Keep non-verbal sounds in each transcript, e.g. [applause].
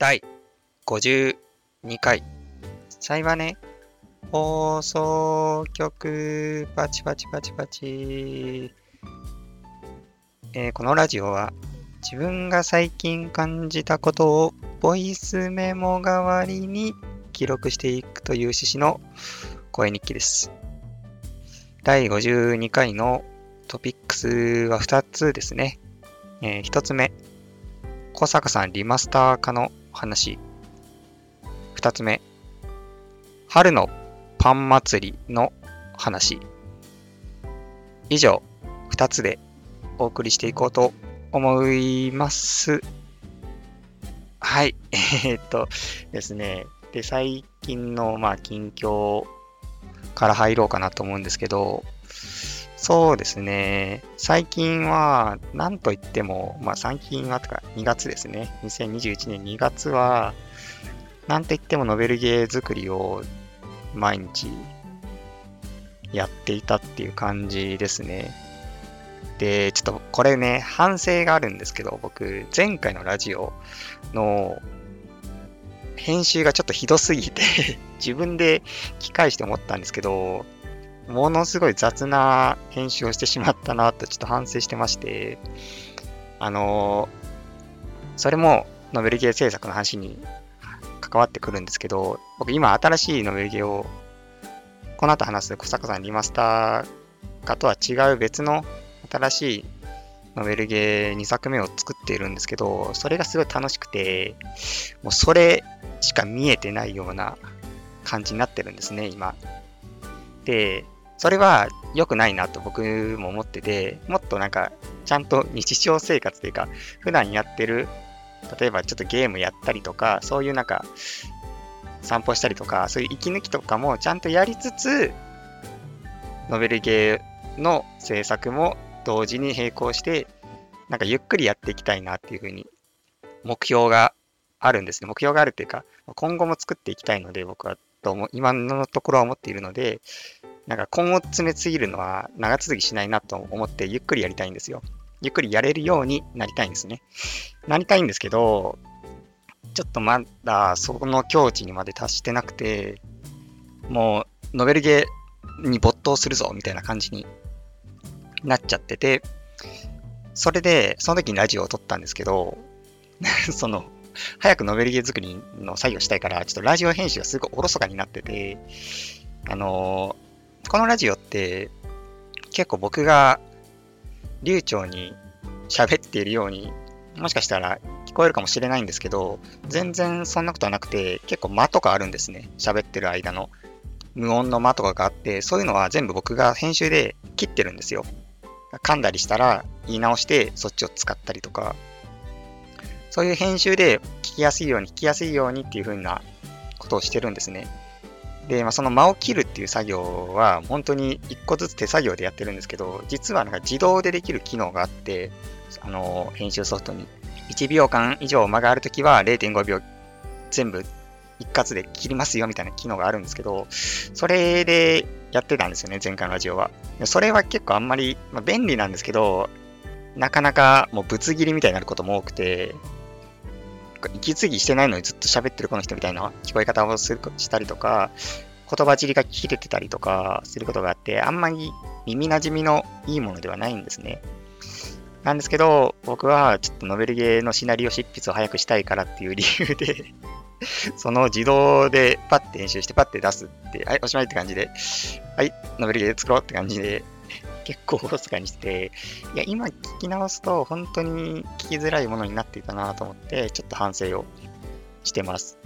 第52回、幸はね、放送局、パチパチパチパチ。えーこのラジオは、自分が最近感じたことをボイスメモ代わりに記録していくという趣旨の声日記です。第52回のトピックスは2つですね。え1つ目、小坂さんリマスター化の話。2つ目、春のパン祭りの話。以上、2つでお送りしていこうと思います。はい。[laughs] えーっとですね。で、最近の、まあ、近況から入ろうかなと思うんですけど、そうですね。最近は、なんといっても、まあ、最近はとか、2月ですね。2021年2月は、なんといってもノベルゲー作りを毎日やっていたっていう感じですね。で、ちょっとこれね、反省があるんですけど、僕、前回のラジオの編集がちょっとひどすぎて自分で聞き返して思ったんですけど、ものすごい雑な編集をしてしまったなとちょっと反省してまして、あのそれもノベルゲー制作の話に関わってくるんですけど、僕今新しいノベルゲーを、この後話す小坂さんリマスター化とは違う別の新しいノベルゲー2作目を作っているんですけど、それがすごい楽しくて、もうそれしか見えてないような感じになってるんですね、今。で、それは良くないなと僕も思ってて、もっとなんか、ちゃんと日常生活というか、普段やってる、例えばちょっとゲームやったりとか、そういうなんか、散歩したりとか、そういう息抜きとかもちゃんとやりつつ、ノベルゲーの制作も同時に並行して、なんかゆっくりやっていきたいなっていうふうに、目標があるんですね。目標があるっていうか、今後も作っていきたいので、僕はと思今のところは思っているので、なんか今後詰めすぎるのは長続きしないなと思って、ゆっくりやりたいんですよ。ゆっくりやれるようになりたいんですね。なりたいんですけど、ちょっとまだその境地にまで達してなくて、もうノベルゲーに没頭するぞみたいな感じになっちゃってて、それで、その時にラジオを撮ったんですけど、[laughs] その、早くノベルゲー作りの作業したいから、ちょっとラジオ編集がすごいおろそかになってて、あのーこのラジオって、結構僕が流暢に喋っているように、もしかしたら聞こえるかもしれないんですけど、全然そんなことはなくて、結構間とかあるんですね。喋ってる間の無音の間とかがあって、そういうのは全部僕が編集で切ってるんですよ。噛んだりしたら言い直してそっちを使ったりとか、そういう編集で聞きやすいように聞きやすいようにっていう風なことをしてるんですね。で、まあ、その間を切るっていう作業は本当に一個ずつ手作業でやってるんですけど、実はなんか自動でできる機能があって、あの、編集ソフトに。1秒間以上間があるときは0.5秒全部一括で切りますよみたいな機能があるんですけど、それでやってたんですよね、前回のラジオは。それは結構あんまり、まあ、便利なんですけど、なかなかもうぶつ切りみたいになることも多くて、息継ぎしてないのにずっと喋ってるこの人みたいな聞こえ方をするしたりとか、言葉尻が切れてたりとかすることがあって、あんまり耳馴染みのいいものではないんですね。なんですけど、僕はちょっとノベルゲーのシナリオ執筆を早くしたいからっていう理由で [laughs] その自動でパッて編集してパッて出すって、はい、おしまいって感じで、はい、ノベルゲー作ろうって感じで、結構おろそかにして、いや、今聞き直すと本当に聞きづらいものになっていたなと思って、ちょっと反省をしてます。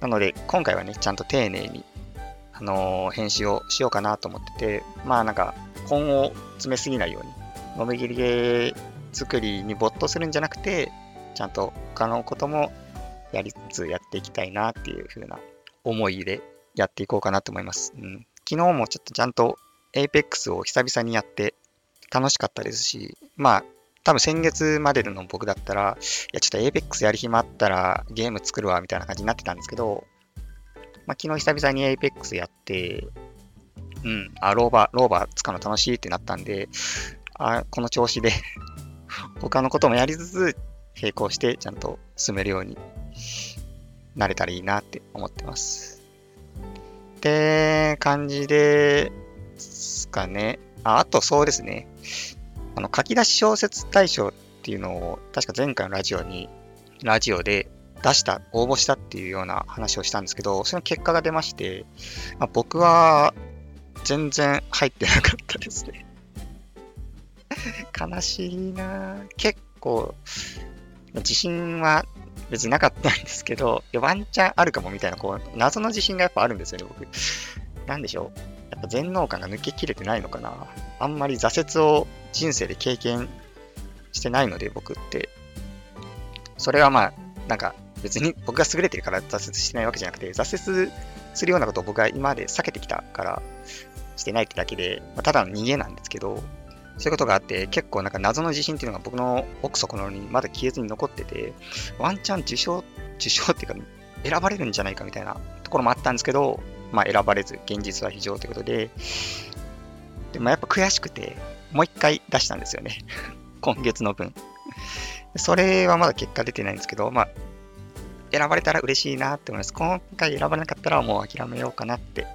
なので、今回はね、ちゃんと丁寧に、あのー編集をしようかなと思ってて、まあなんか、本を詰めすぎないように、ノベルゲー作りに没頭するんじゃなくて、ちゃんと他のこともやりつつやっていきたいなっていう風な思いでやっていこうかなと思います。うん、昨日もちょっとちゃんと Apex を久々にやって楽しかったですし、まあ、多分先月までの僕だったら、いや、ちょっと Apex やる暇あったらゲーム作るわみたいな感じになってたんですけど、まあ、昨日久々に Apex やって、うん、あ、ローバー、ローバー使うの楽しいってなったんで、あ、この調子で [laughs] 他のこともやりつつ、並行してちゃんと進めるようになれたらいいなって思ってます。って感じですかね。ああとそうですね。あの、書き出し小説大賞っていうのを、確か前回のラジオに、ラジオで出した、応募したっていうような話をしたんですけど、その結果が出まして、まあ、僕は全然入ってなかったですね。[laughs] 悲しいな結構、自信は別になかったんですけど、ワンチャンあるかもみたいな、こう、謎の自信がやっぱあるんですよね、僕。なんでしょう。やっぱ全能感が抜けきれてないのかな。あんまり挫折を人生で経験してないので、僕って。それはまあ、なんか別に僕が優れてるから挫折してないわけじゃなくて、挫折するようなことを僕は今まで避けてきたからしてないってだけで、まあ、ただの逃げなんですけど、そういうことがあって、結構なんか謎の自信っていうのが僕の奥底のにまだ消えずに残ってて、ワンチャン受賞、受賞っていうか、選ばれるんじゃないかみたいなところもあったんですけど、まあ選ばれず、現実は非常ということで、でもやっぱ悔しくて、もう一回出したんですよね。[laughs] 今月の分。それはまだ結果出てないんですけど、まあ、選ばれたら嬉しいなって思います。今回選ばれなかったらもう諦めようかなって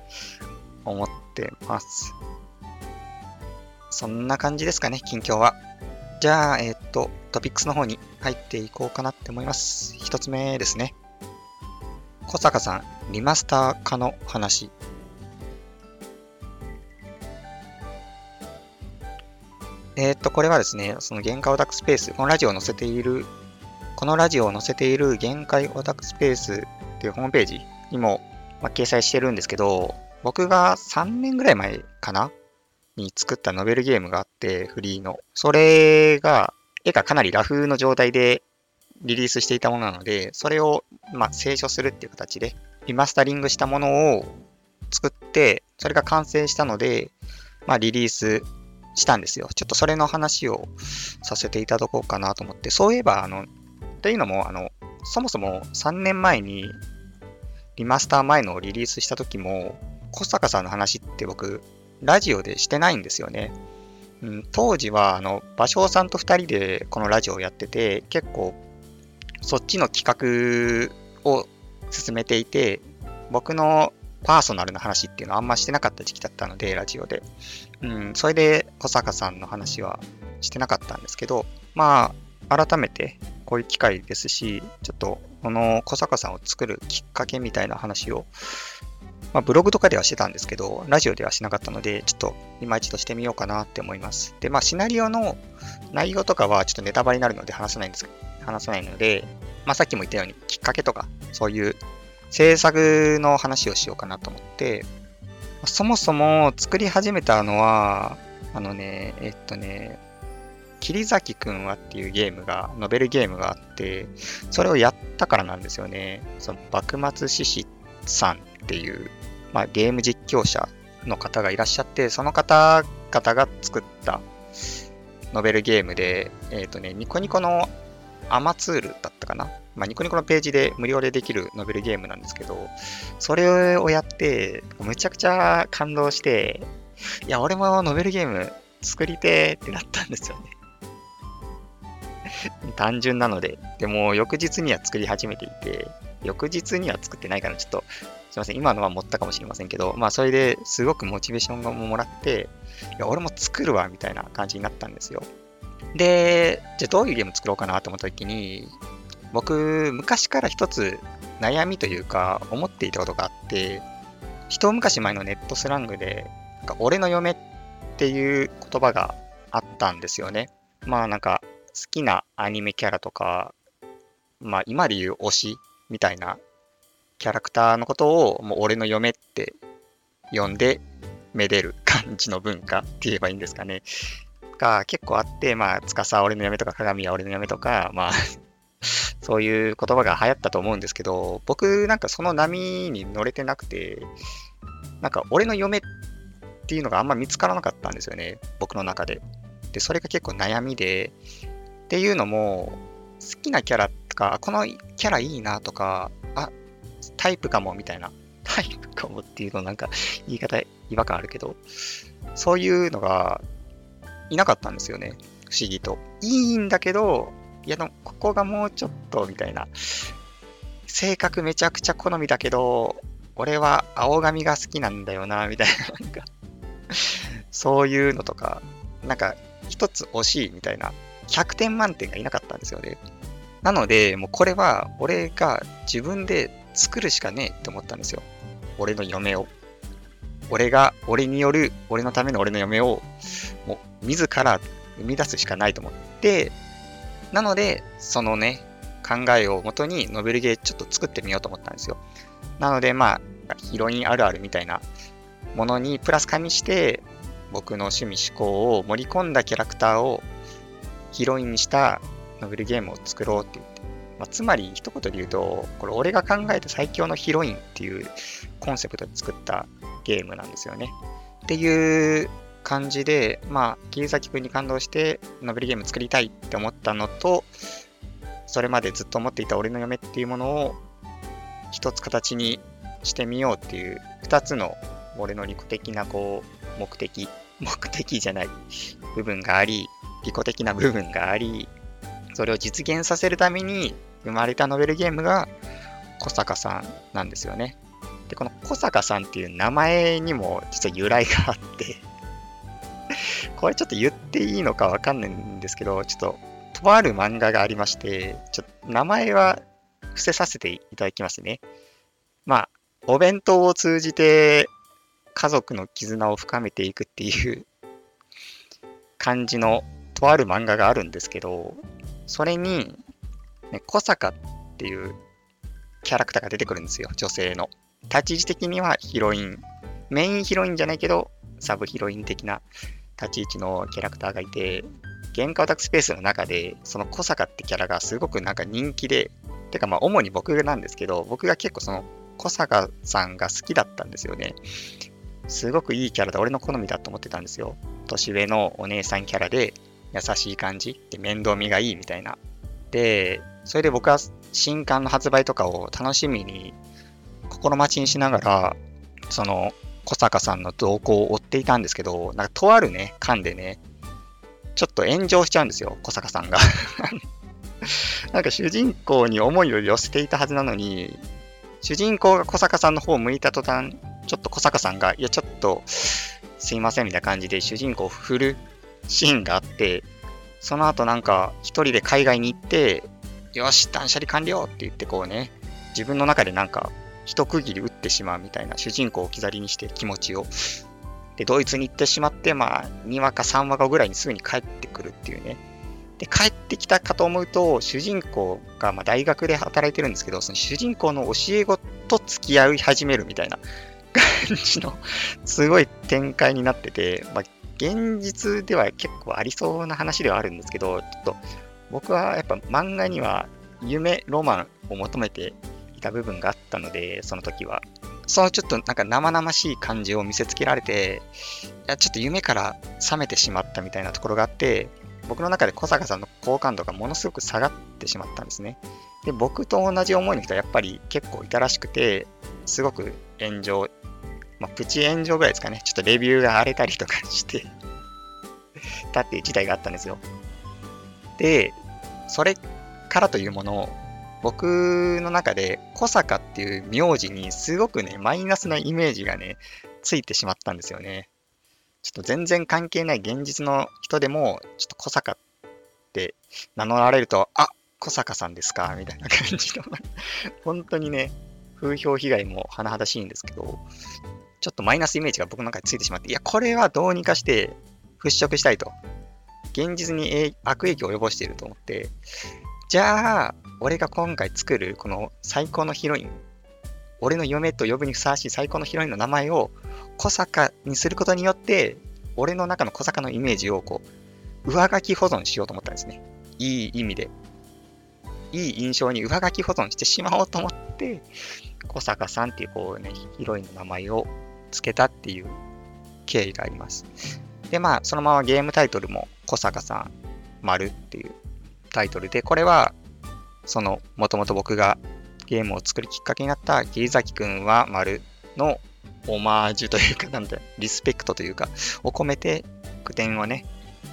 思ってます。そんな感じですかね、近況は。じゃあ、えっ、と、トピックスの方に入っていこうかなって思います。一つ目ですね。小坂さん、リマスター化の話。えっ、と、これはですね、その限界オタクスペース、このラジオを載せている、このラジオを載せている限界オタクスペースっていうホームページにも、まあ、掲載してるんですけど、僕が3年ぐらい前かなに作ったノベルゲームがあって、フリーの。それが、絵がかなりラフの状態でリリースしていたものなので、それを、まあ、清書するっていう形で、リマスタリングしたものを作って、それが完成したので、まあ、リリースしたんですよ。ちょっとそれの話をさせていただこうかなと思って、そういえば、あの、というのも、あの、そもそも3年前にリマスター前のリリースした時も、小坂さんの話って僕、ラジオでしてないんですよね。うん、当時は、あの、芭蕉さんと2人でこのラジオをやってて、結構、そっちの企画を進めていて、僕のパーソナルな話っていうのはあんましてなかった時期だったので、ラジオで。うん、それで小坂さんの話はしてなかったんですけど、まあ、改めてこういう機会ですし、ちょっとこの小坂さんを作るきっかけみたいな話をまあ、ブログとかではしてたんですけど、ラジオではしなかったので、ちょっと今一度してみようかなって思います。で、まあ、シナリオの内容とかはちょっとネタバレになるので話さないんです話さないので、まあ、さっきも言ったようにきっかけとか、そういう制作の話をしようかなと思って、そもそも作り始めたのは、あのね、えっとね、桐崎くんはっていうゲームが、ノベルゲームがあって、それをやったからなんですよね。その、幕末志士さんっていうまあ、ゲーム実況者の方がいらっしゃって、その方々が作ったノベルゲームで、えっ、とね、ニコニコのアマツールだったかな？まあ、ニコニコのページで無料でできるノベルゲームなんですけど、それをやって、むちゃくちゃ感動して、いや、俺もノベルゲーム作りてーってなったんですよね。[laughs] 単純なので。でも、翌日には作り始めていて、翌日には作ってないから、ちょっとすいません、今のは持ったかもしれませんけど、まあ、それですごくモチベーションがもらって、いや、俺も作るわ、みたいな感じになったんですよ。で、じゃあどういうゲーム作ろうかなと思った時に、僕、昔から一つ悩みというか、思っていたことがあって、一昔前のネットスラングで、なんか俺の嫁っていう言葉があったんですよね。まあなんか、好きなアニメキャラとか、まあ今で言う推しみたいなキャラクターのことをもう俺の嫁って呼んでめでる感じの文化って言えばいいんですかね。が結構あって、まあ、司は俺の嫁とか鏡は俺の嫁とか、まあ [laughs] そういう言葉が流行ったと思うんですけど、僕なんかその波に乗れてなくて、なんか俺の嫁っていうのがあんま見つからなかったんですよね、僕の中で。で、それが結構悩みで、っていうのも、好きなキャラとか、このキャラいいなとか、あ、タイプかもみたいな。タイプかもっていうのなんか言い方違和感あるけど、そういうのがいなかったんですよね。不思議と。いいんだけど、いや、でもここがもうちょっとみたいな。性格めちゃくちゃ好みだけど、俺は青髪が好きなんだよな、みたいな、なんかそういうのとか、なんか一つ惜しいみたいな、100点満点がいなかったんですよね。なので、もうこれは俺が自分で作るしかねえって思ったんですよ。俺の嫁を。俺が、俺による、俺のための俺の嫁を、自ら生み出すしかないと思って、なので、そのね、考えをもとにノベルゲーちょっと作ってみようと思ったんですよ。なので、まあ、ヒロインあるあるみたいなものにプラス加味して、僕の趣味思考を盛り込んだキャラクターをヒロインにしたノベルゲームを作ろうって言って。まあ、つまり、一言で言うと、これ俺が考えた最強のヒロインっていうコンセプトで作ったゲームなんですよね。っていう感じで、まあ、桐崎くんに感動して、ノベルゲーム作りたいって思ったのと、それまでずっと思っていた俺の嫁っていうものを一つ形にしてみようっていう二つの俺の利己的なこう目的、[laughs] 目的じゃない部分があり、利己的な部分があり、それを実現させるために生まれたノベルゲームが小坂さんなんですよね。で、この小坂さんっていう名前にも実は由来があってこれちょっと言っていいのかわかんないんですけど、ちょっと、とある漫画がありまして、ちょっと名前は伏せさせていただきますね。まあ、お弁当を通じて家族の絆を深めていくっていう [laughs] 感じのとある漫画があるんですけど、それに、ね、小坂っていうキャラクターが出てくるんですよ、女性の。立ち位置的にはヒロイン。メインヒロインじゃないけど、サブヒロイン的な立ち位置のキャラクターがいて、原価オタクスペースの中で、その小坂ってキャラがすごくなんか人気で、てかまあ主に僕なんですけど、僕が結構その小坂さんが好きだったんですよね。すごくいいキャラで俺の好みだと思ってたんですよ。年上のお姉さんキャラで、優しい感じで面倒見がいいみたいな。で、それで僕は新刊の発売とかを楽しみに心待ちにしながら、その小坂さんの動向を追っていたんですけど、なんかとあるね、巻でね、ちょっと炎上しちゃうんですよ、小坂さんが。[laughs] なんか主人公に思いを寄せていたはずなのに、主人公が小坂さんの方を向いた途端、ちょっと小坂さんが、いや、ちょっと、すいませんみたいな感じで主人公を振るシーンがあって、その後なんか一人で海外に行って、よし、断捨離完了って言ってこうね、自分の中でなんか一区切り打ってしまうみたいな主人公を置き去りにして気持ちを。で、ドイツに行ってしまって、まあ、2話か3話かぐらいにすぐに帰ってくるっていうね。で、帰ってきたかと思うと、主人公がま大学で働いてるんですけど、その主人公の教え子と付き合い始めるみたいな [laughs] 感じの、すごい展開になってて、まあ、現実では結構ありそうな話ではあるんですけど、ちょっと僕はやっぱ漫画には夢、ロマンを求めてた部分があったので、その時は。そのちょっとなんか生々しい感じを見せつけられて、いやちょっと夢から覚めてしまったみたいなところがあって、僕の中で小坂さんの好感度がものすごく下がってしまったんですね。で、僕と同じ思いの人はやっぱり結構いたらしくて、すごく炎上まあ、プチ炎上ぐらいですかね。ちょっとレビューが荒れたりとかしてたっていう事態があったんですよ。で、それからというものを、僕の中で小坂っていう名字にすごくね、マイナスなイメージがね、ついてしまったんですよね。ちょっと全然関係ない現実の人でも、ちょっと小坂って名乗られると、あ小坂さんですかみたいな感じの [laughs] 本当にね、風評被害も甚だしいんですけど、ちょっとマイナスイメージが僕の中についてしまって、いや、これはどうにかして払拭したいと。現実に悪影響を及ぼしていると思って、じゃあ、俺が今回作るこの最高のヒロイン、俺の嫁と呼ぶにふさわしい最高のヒロインの名前を小坂にすることによって、俺の中の小坂のイメージをこう、上書き保存しようと思ったんですね。いい意味で。いい印象に上書き保存してしまおうと思って、小坂さんっていうこうね、ヒロインの名前をつけたっていう経緯があります。で、まあ、そのままゲームタイトルも小坂さん丸っていうタイトルで、これは、その、もともと僕がゲームを作るきっかけになった桐崎くんは丸のオマージュというか、なんだ、リスペクトというか、を込めて、句点をね、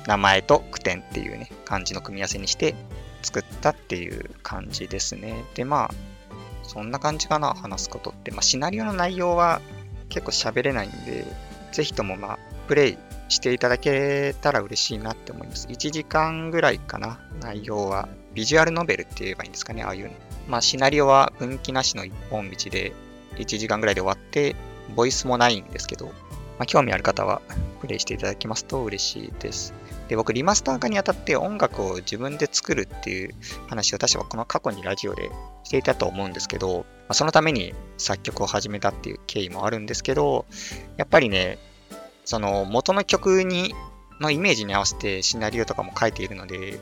名前と句点っていうね、漢字の組み合わせにして作ったっていう感じですね。で、まあ、そんな感じかな、話すことって。まあ、シナリオの内容は結構喋れないんで、ぜひともまあ、プレイしていただけたら嬉しいなって思います。1時間ぐらいかな、内容は。ビジュアルノベルって言えばいいんですかね、ああいうの。まあ、シナリオは分岐なしの一本道で、1時間ぐらいで終わって、ボイスもないんですけど、まあ、興味ある方はプレイしていただきますと嬉しいです。で、僕、リマスター化にあたって音楽を自分で作るっていう話を確かこの過去にラジオでしていたと思うんですけど、まあ、そのために作曲を始めたっていう経緯もあるんですけど、やっぱりね、その元の曲にのイメージに合わせてシナリオとかも書いているので、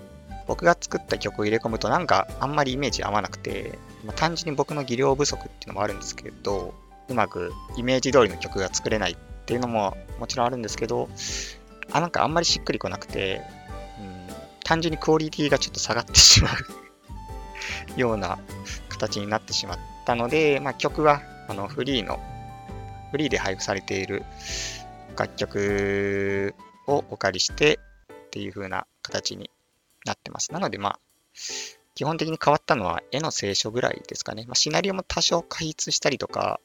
僕が作った曲を入れ込むとなんかあんまりイメージ合わなくて、まあ、単純に僕の技量不足っていうのもあるんですけど、うまくイメージ通りの曲が作れないっていうのももちろんあるんですけど、あ、なんかあんまりしっくりこなくて、うん、単純にクオリティがちょっと下がってしまう [laughs] ような形になってしまったので、まあ、曲はあのフリーの、フリーで配布されている楽曲をお借りしてっていう風な形になってます。なので、まあ、基本的に変わったのは絵の聖書ぐらいですかね。まあ、シナリオも多少開筆したりとか、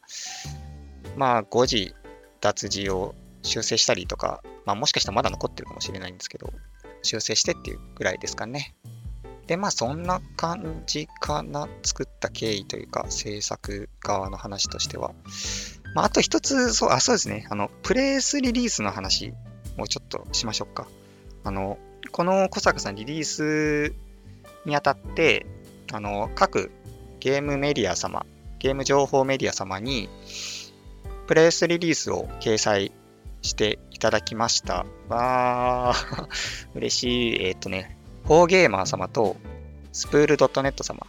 まあ、誤字、脱字を修正したりとか、まあもしかしたらまだ残ってるかもしれないんですけど、修正してっていうぐらいですかね。で、まあそんな感じかな。作った経緯というか、制作側の話としては。まああと一つ、そう、あ、そうですね。あの、プレイスリリースの話もうちょっとしましょうか。あの、この小坂さんリリースにあたって、あの、各ゲームメディア様、ゲーム情報メディア様に、プレイスリリースを掲載していただきました。わー、[laughs] 嬉しい。えっ、とね、フォーゲーマー様とスプール .net 様、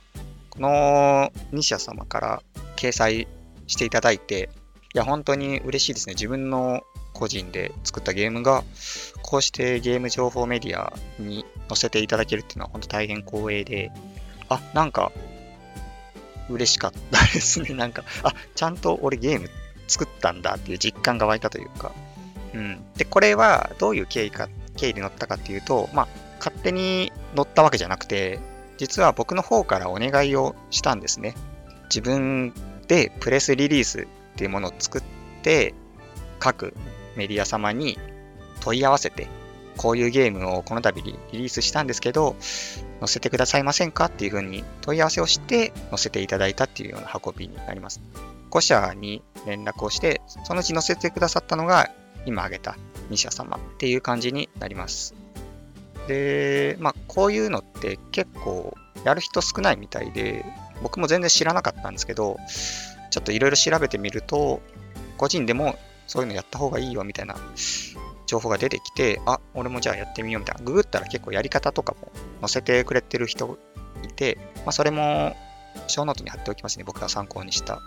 この2社様から掲載していただいて、や、本当に嬉しいですね。自分の個人で作ったゲームが、こうしてゲーム情報メディアに載せていただけるっていうのは本当大変光栄で、あ、なんか、嬉しかったですね。[laughs] なんか、あ、ちゃんと俺ゲーム作ったんだっていう実感が湧いたというか、うん。で、これはどういう経緯か、経緯で乗ったかっていうと、まあ、勝手に乗ったわけじゃなくて、実は僕の方からお願いをしたんですね。自分でプレスリリースっていうものを作って、各メディア様に問い合わせて、こういうゲームをこの度リリースしたんですけど、載せてくださいませんかっていうふうに問い合わせをして載せていただいたっていうような運びになります。5社に連絡をして、そのうち載せてくださったのが今挙げた2社様っていう感じになります。で、まあ、こういうのって結構やる人少ないみたいで、僕も全然知らなかったんですけど、ちょっといろいろ調べてみると、個人でもそういうのやった方がいいよみたいな情報が出てきて、あ、俺もじゃあやってみようみたいな。ググったら結構やり方とかも載せてくれてる人いて、まあ、それもショーノートに貼っておきますね。僕が参考にした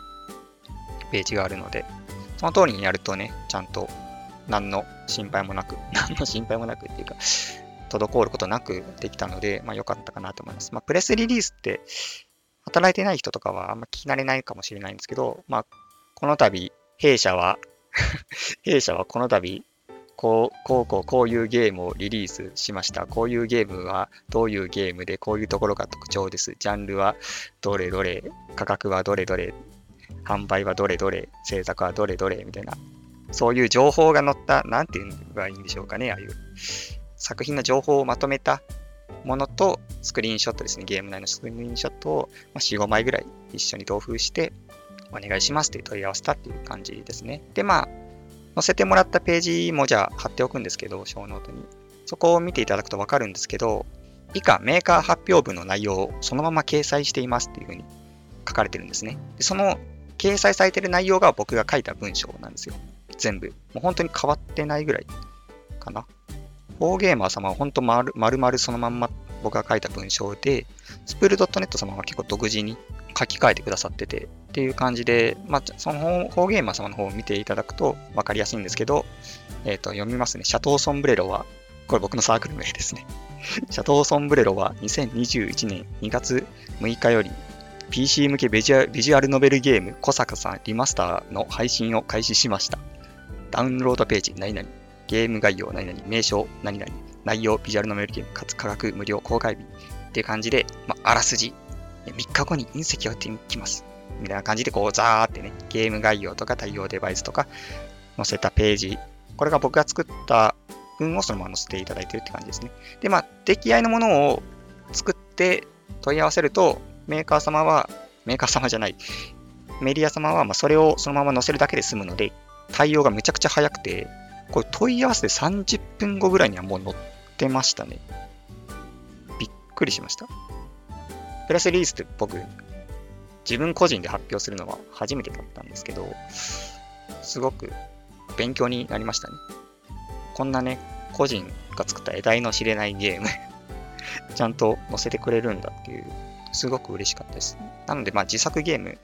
ページがあるので、その通りにやるとね、ちゃんと何の心配もなく、[laughs] 何の心配もなくっていうか、滞ることなくできたので、まあ良かったかなと思います。まあプレスリリースって、働いてない人とかはあんま聞き慣れないかもしれないんですけど、まあ、この度、弊社は [laughs] 弊社はこの度、こう、こう、こう、こういうゲームをリリースしました。こういうゲームはどういうゲームで、こういうところが特徴です。ジャンルはどれどれ、価格はどれどれ、販売はどれどれ、制作はどれどれ、みたいなそういう情報が載った、なんていうのがいいんでしょうかね、ああいう作品の情報をまとめたものと、スクリーンショットですね、ゲーム内のスクリーンショットを4、5枚ぐらい一緒に同封して、お願いしますって問い合わせたっていう感じですね。で、まあ、載せてもらったページもじゃあ貼っておくんですけど、ショーノートに。そこを見ていただくとわかるんですけど、以下、メーカー発表文の内容をそのまま掲載していますっていうふうに書かれてるんですね。でその掲載されてる内容が僕が書いた文章なんですよ。全部。もう本当に変わってないぐらいかな。フォーゲーマー様は本当丸々そのまんま僕が書いた文章で、スプール .net 様は結構独自に書き換えてくださっててっていう感じで、まあ、そのフォーゲーマー様の方を見ていただくと分かりやすいんですけど、えっ、ー、と、読みますね。シャトーソンブレロは、これ僕のサークル名ですね。[laughs] シャトーソンブレロは2021年2月6日より PC 向けビジュアルノベルゲーム小坂さんリマスターの配信を開始しました。ダウンロードページ、何々、ゲーム概要、何々、名称、何々、内容、ビジュアルノベルゲーム、かつ価格無料公開日っていう感じで、まあ、らすじ、3日後に隕石を打ってきます。みたいな感じでこうザーってね、ゲーム概要とか対応デバイスとか載せたページ。これが僕が作った文をそのまま載せていただいてるって感じですね。で、まあ、出来合いのものを作って問い合わせると、メーカー様は、メーカー様じゃない、メディア様はまそれをそのまま載せるだけで済むので、対応がめちゃくちゃ早くて、これ問い合わせで30分後ぐらいにはもう載ってましたね。びっくりしました。プレスリリースって僕、自分個人で発表するのは初めてだったんですけど、すごく勉強になりましたね。こんなね、個人が作った得体の知れないゲーム [laughs] ちゃんと載せてくれるんだっていう、すごく嬉しかったです。なので、まあ自作ゲーム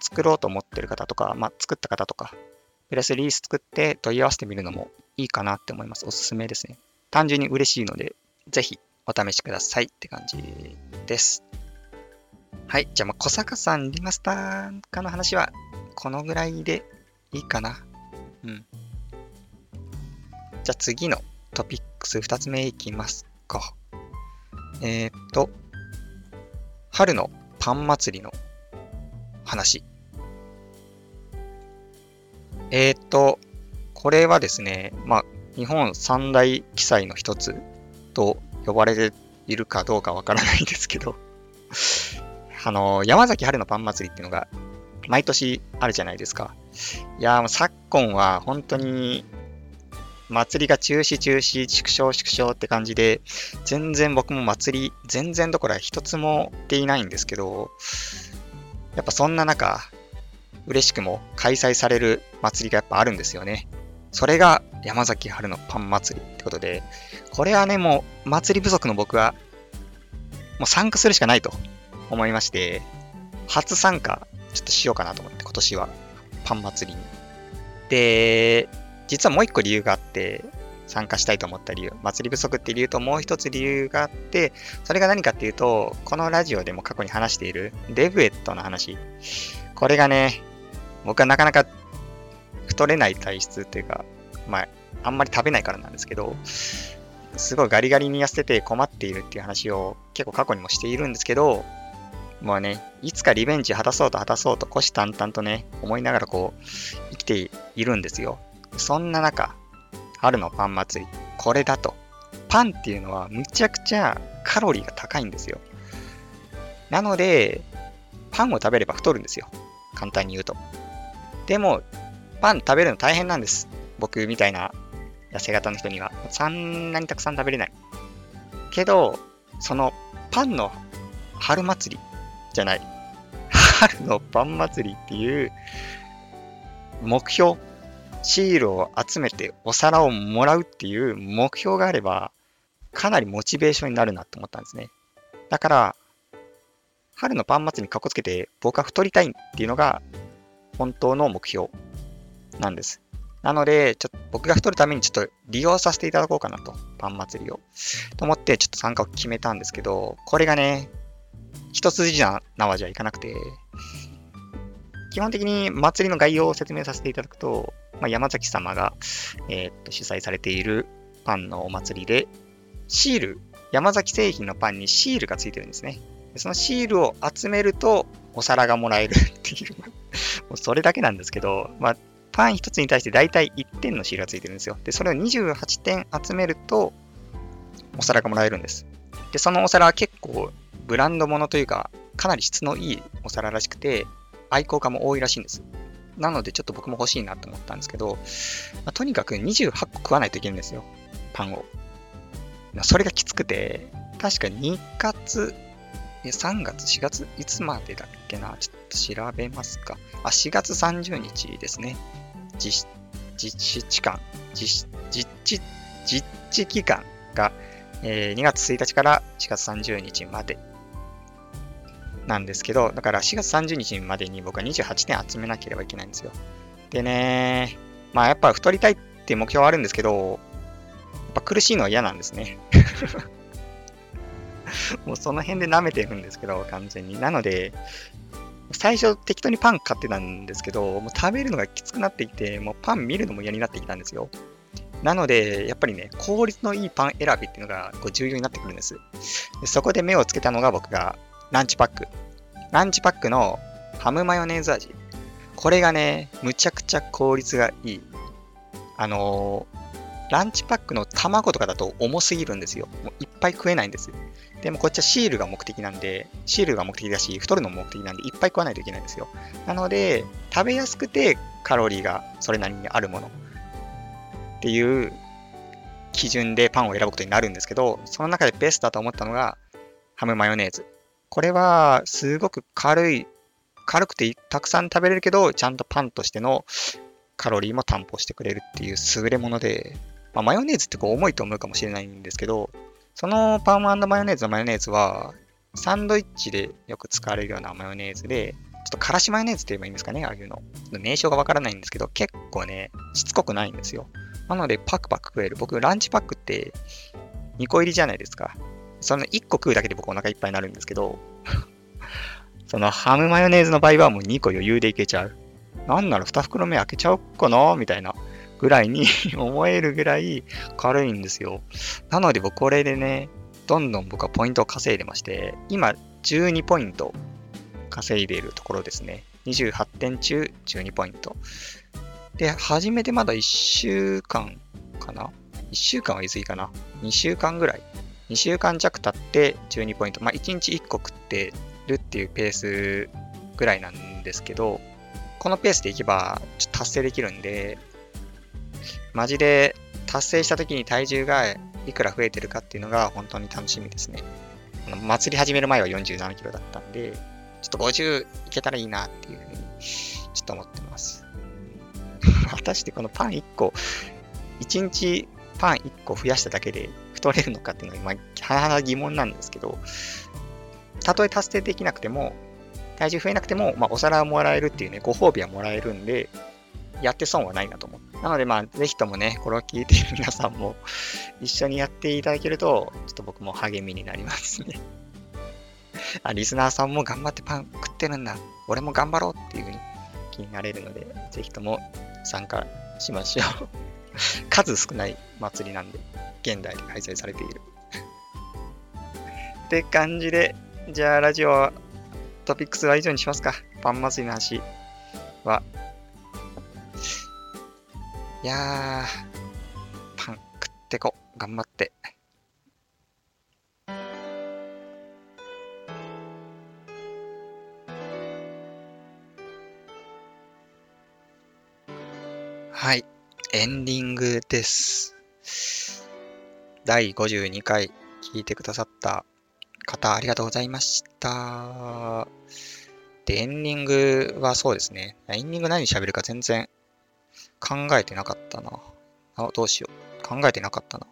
作ろうと思ってる方とか、まあ作った方とか、プレスリリース作って問い合わせてみるのもいいかなって思います。おすすめですね。単純に嬉しいので、ぜひお試しくださいって感じです。はい。じゃあ、ま、小坂さんリマスター化の話は、このぐらいでいいかな。うん。じゃあ、次のトピックス2つ目いきますか。えー、っと、春のパン祭りの話。えー、っと、これはですね、まあ、日本三大記載の一つと呼ばれているかどうかわからないんですけど [laughs] あの、山崎春のパン祭りっていうのが毎年あるじゃないですか。いや、もう昨今は本当に祭りが中止中止、縮小縮小って感じで、全然僕も祭り、全然どころか一つもっていないんですけど、やっぱそんな中、嬉しくも開催される祭りがやっぱあるんですよね。それが山崎春のパン祭りってことで、これはね、もう祭り不足の僕は、もう参加するしかないと思いまして、初参加ちょっとしようかなと思って、今年はパン祭りに。で、実はもう一個理由があって、参加したいと思った理由、祭り不足っていう理由ともう一つ理由があって、それが何かっていうと、このラジオでも過去に話しているデブエットの話。これがね、僕はなかなか太れない体質っていうか、まあ、あんまり食べないからなんですけど、すごいガリガリに痩せて困っているっていう話を結構過去にもしているんですけど、もうね、いつかリベンジ果たそうと果たそうと、虎視眈々とね、思いながらこう、生きているんですよ。そんな中、春のパン祭り、これだと。パンっていうのはむちゃくちゃカロリーが高いんですよ。なので、パンを食べれば太るんですよ。簡単に言うと。でも、パン食べるの大変なんです。僕みたいな痩せ型の人には。そんなにたくさん食べれない。けど、そのパンの春祭りじゃない。春のパン祭りっていう目標、シールを集めてお皿をもらうっていう目標があれば、かなりモチベーションになるなって思ったんですね。だから、春のパン祭りにかっこつけて僕は太りたいっていうのが本当の目標なんです。なので、ちょっと僕が太るためにちょっと利用させていただこうかなと、パン祭りを。と思ってちょっと参加を決めたんですけど、これがね、一筋縄じゃいかなくて、基本的に祭りの概要を説明させていただくと、まあ、山崎様が、えー、っと主催されているパンのお祭りで、シール、山崎製品のパンにシールがついてるんですね。そのシールを集めるとお皿がもらえる [laughs] っていうもうそれだけなんですけど、まあ、パン1つに対して大体1点のシールがついてるんですよ。で、それを28点集めるとお皿がもらえるんです。で、そのお皿は結構ブランド物というか、かなり質のいいお皿らしくて、愛好家も多いらしいんです。なので、ちょっと僕も欲しいなと思ったんですけど、まあ、とにかく28個食わないといけないんですよ。パンを。それがきつくて、確か2月、3月、4月、いつまでだっけな？ちょっと調べますか。あ、4月30日ですね。実実施間、実実地、実地期間が、えー、2月1日から4月30日までなんですけど、だから4月30日までに僕は28点集めなければいけないんですよ。でね、まあやっぱ太りたいって目標はあるんですけど、やっぱ苦しいのは嫌なんですね。[laughs] もうその辺で舐めてるんですけど、完全に。なので、最初適当にパン買ってたんですけど、もう食べるのがきつくなってきて、もうパン見るのも嫌になってきたんですよ。なので、やっぱりね、効率のいいパン選びっていうのがこう重要になってくるんですで。そこで目をつけたのが僕がランチパック。ランチパックのハムマヨネーズ味。これがね、むちゃくちゃ効率がいい。あの、ランチパックの卵とかだと重すぎるんですよ。もういっぱい食えないんです。でもこっちはシールが目的なんで、シールが目的だし、太るのも目的なんで、いっぱい食わないといけないんですよ。なので、食べやすくてカロリーがそれなりにあるものっていう基準でパンを選ぶことになるんですけど、その中でベストだと思ったのが、ハムマヨネーズ。これは、すごく軽い、軽くてたくさん食べれるけど、ちゃんとパンとしてのカロリーも担保してくれるっていう優れもので、まあ、マヨネーズってこう重いと思うかもしれないんですけど、そのパンマヨネーズのマヨネーズは、サンドイッチでよく使われるようなマヨネーズで、ちょっとからしマヨネーズって言えばいいんですかね、ああいうの。名称がわからないんですけど、結構ね、しつこくないんですよ。なので、パクパク食える。僕、ランチパックって2個入りじゃないですか。その1個食うだけで僕お腹いっぱいになるんですけど、[laughs] そのハムマヨネーズの場合はもう2個余裕でいけちゃう。なんなら2袋目開けちゃおっかなみたいなぐらいに [laughs] 思えるぐらい軽いんですよ。なので僕これでね、どんどん僕はポイントを稼いでまして、今12ポイント稼いでいるところですね。28点中12ポイント。で、始めてまだ1週間かな ?1 週間は言い過ぎかな ?2 週間ぐらい。2週間弱経って12ポイント。まあ1日1個食ってるっていうペースぐらいなんですけど、このペースでいけば達成できるんで、マジで達成した時に体重がいくら増えてるかっていうのが本当に楽しみですね。祭り始める前は47キロだったんで、ちょっと50いけたらいいなっていうふうにちょっと思ってます。[laughs] 果たしてこのパン1個、1日パン1個増やしただけで太れるのかっていうのは今、はなはな疑問なんですけど、たとえ達成できなくても、体重増えなくても、まあ、お皿をもらえるっていうね、ご褒美はもらえるんで、やって損はないなと思う。なので、まあ、ぜひともね、これを聞いている皆さんも一緒にやっていただけると、ちょっと僕も励みになりますね [laughs] あ。リスナーさんも頑張ってパン食ってるんだ。俺も頑張ろうっていう風に気になれるので、ぜひとも参加しましょう [laughs] 数少ない祭りなんで、現代で開催されている [laughs] って感じで、じゃあラジオトピックスは以上にしますか。パン祭りの話はいやー、パン食ってこ。頑張って。はい。エンディングです。第52回聞いてくださった方ありがとうございました。で、エンディングはそうですね。エンディング何喋るか全然考えてなかったな。あ、どうしよう。考えてなかったな。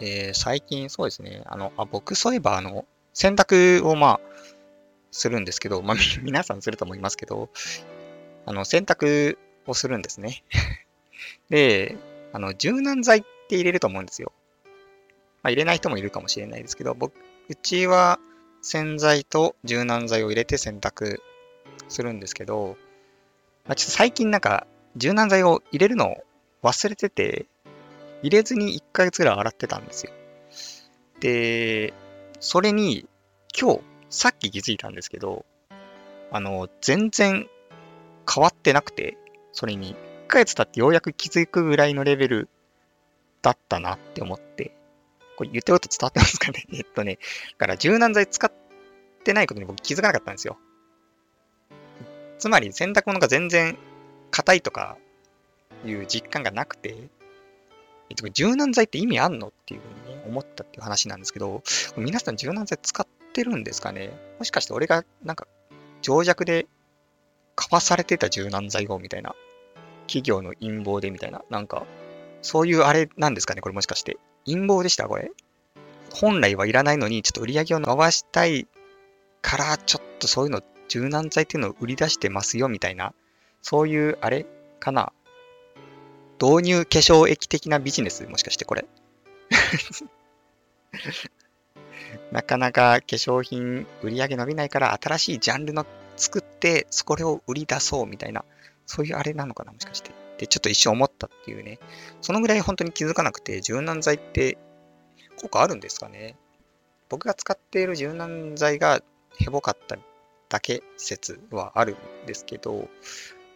えー、最近そうですね。あの、あ、僕そういえばあの、洗濯をまあ、するんですけど、まあ、[laughs] 皆さんすると思いますけど、あの、洗濯をするんですね。[laughs] で、あの、柔軟剤って入れると思うんですよ。まあ、入れない人もいるかもしれないですけど、僕、うちは洗剤と柔軟剤を入れて洗濯するんですけど、まあ、ちょっと最近なんか柔軟剤を入れるのを忘れてて、入れずに1ヶ月ぐらい洗ってたんですよ。で、それに今日、さっき気づいたんですけど、あの、全然変わってなくて、それに1ヶ月経ってようやく気づくぐらいのレベルだったなって思って、これ言ってること伝わってますかね？[laughs] えっとね、だから柔軟剤使ってないことに僕気づかなかったんですよ。つまり洗濯物が全然硬いとかいう実感がなくて、柔軟剤って意味あんのっていうふうに、思ったっていう話なんですけど、皆さん柔軟剤使ってるんですかね？もしかして俺がなんか情弱で買わされてた柔軟剤をみたいな、企業の陰謀でみたいな、なんか、そういうあれなんですかね？これもしかして。陰謀でした？これ？本来はいらないのに、ちょっと売り上げを伸ばしたいから、ちょっとそういうの、柔軟剤っていうのを売り出してますよみたいなそういう、あれかな？導入化粧液的なビジネス？もしかしてこれ？[laughs] なかなか化粧品売り上げ伸びないから新しいジャンルの作ってそれを売り出そうみたいなそういうあれなのかな？もしかして。ってちょっと一瞬思ったっていうね。そのぐらい本当に気づかなくて柔軟剤って効果あるんですかね？僕が使っている柔軟剤がヘボかっただけ説はあるんですけど、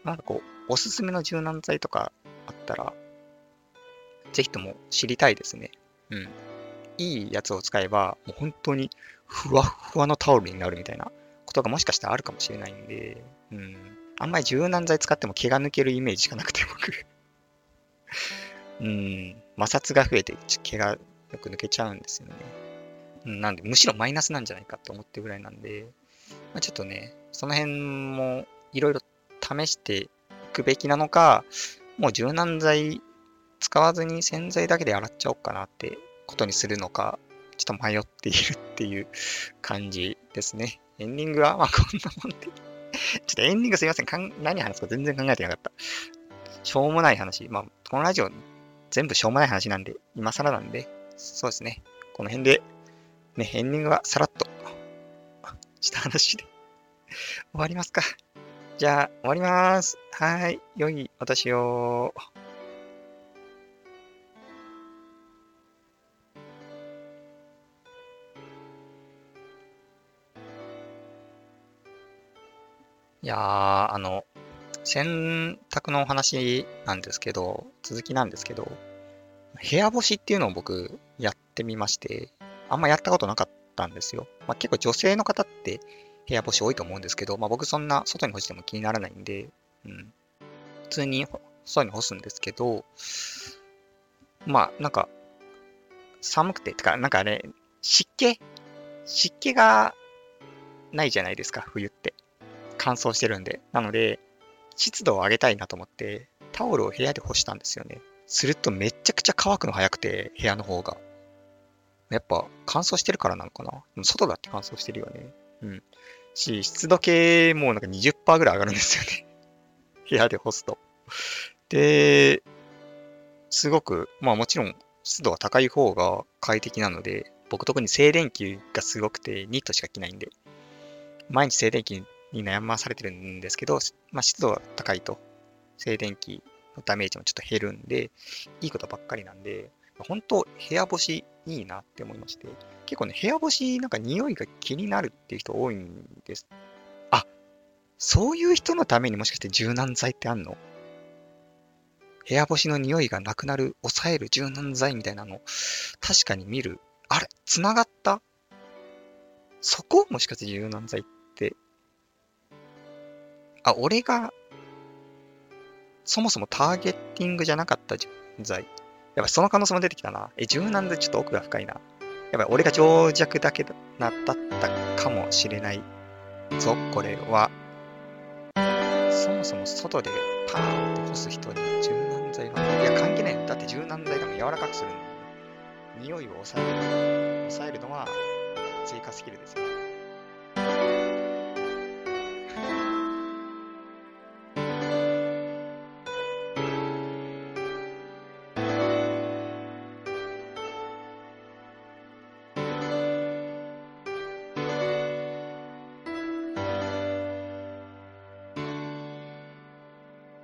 なんかこう、おすすめの柔軟剤とかあったら、ぜひとも知りたいですね。うん。いいやつを使えば、もう本当にふわふわのタオルになるみたいなことがもしかしたらあるかもしれないんで、うん。あんまり柔軟剤使っても毛が抜けるイメージしかなくて、僕うん。摩擦が増えて毛がよく抜けちゃうんですよね。うん、なんで、むしろマイナスなんじゃないかと思ってるぐらいなんで、まあ、ちょっとね、その辺もいろいろ試していくべきなのか、もう柔軟剤使わずに洗剤だけで洗っちゃおうかなってことにするのか、ちょっと迷っているっていう感じですね。エンディングはまあこんなもんでちょっとエンディングすいません。かん何話すか全然考えてなかった。しょうもない話。まあ、このラジオ全部しょうもない話なんで、今更なんで、そうですね。この辺で、ね、エンディングはさらっとした話で終わりますか。じゃあ、終わります。はい。良いお年を。いやー、あの、洗濯のお話なんですけど、続きなんですけど、部屋干しっていうのを僕やってみまして、あんまやったことなかったんですよ。まあ、結構女性の方って部屋干し多いと思うんですけど、まあ、僕そんな外に干しても気にならないんで、うん、普通に外に干すんですけど、まあなんか寒くて、てかなんかね、湿気？湿気がないじゃないですか、冬って。乾燥してるんで。なので、湿度を上げたいなと思って、タオルを部屋で干したんですよね。するとめちゃくちゃ乾くの早くて、部屋の方が。やっぱ乾燥してるからなのかな？外だって乾燥してるよね。うん。し、湿度計もなんか20%ぐらい上がるんですよね。[laughs] 部屋で干すと。で、すごく、まあもちろん湿度が高い方が快適なので、僕特に静電気がすごくてニットしか着ないんで、毎日静電気に悩まされてるんですけど、まあ、湿度が高いと静電気のダメージもちょっと減るんで、いいことばっかりなんで、本当部屋干しいいなって思いまして、結構ね、部屋干しなんか匂いが気になるっていう人多いんです。あ、そういう人のためにもしかして柔軟剤ってあんの？部屋干しの匂いがなくなる、抑える柔軟剤みたいなの、確かに見る。あれ繋がった？そこもしかして柔軟剤ってあ、俺が、そもそもターゲッティングじゃなかった柔軟剤。やっぱその可能性も出てきたな。え、柔軟でちょっと奥が深いな。やっぱ俺が情弱だけだったかもしれないぞ、これは。そもそも外でパーンって干す人に柔軟剤が、いや、関係ないよ。だって柔軟剤でも柔らかくするのに、匂いを抑える、抑えるのは追加スキルですよ。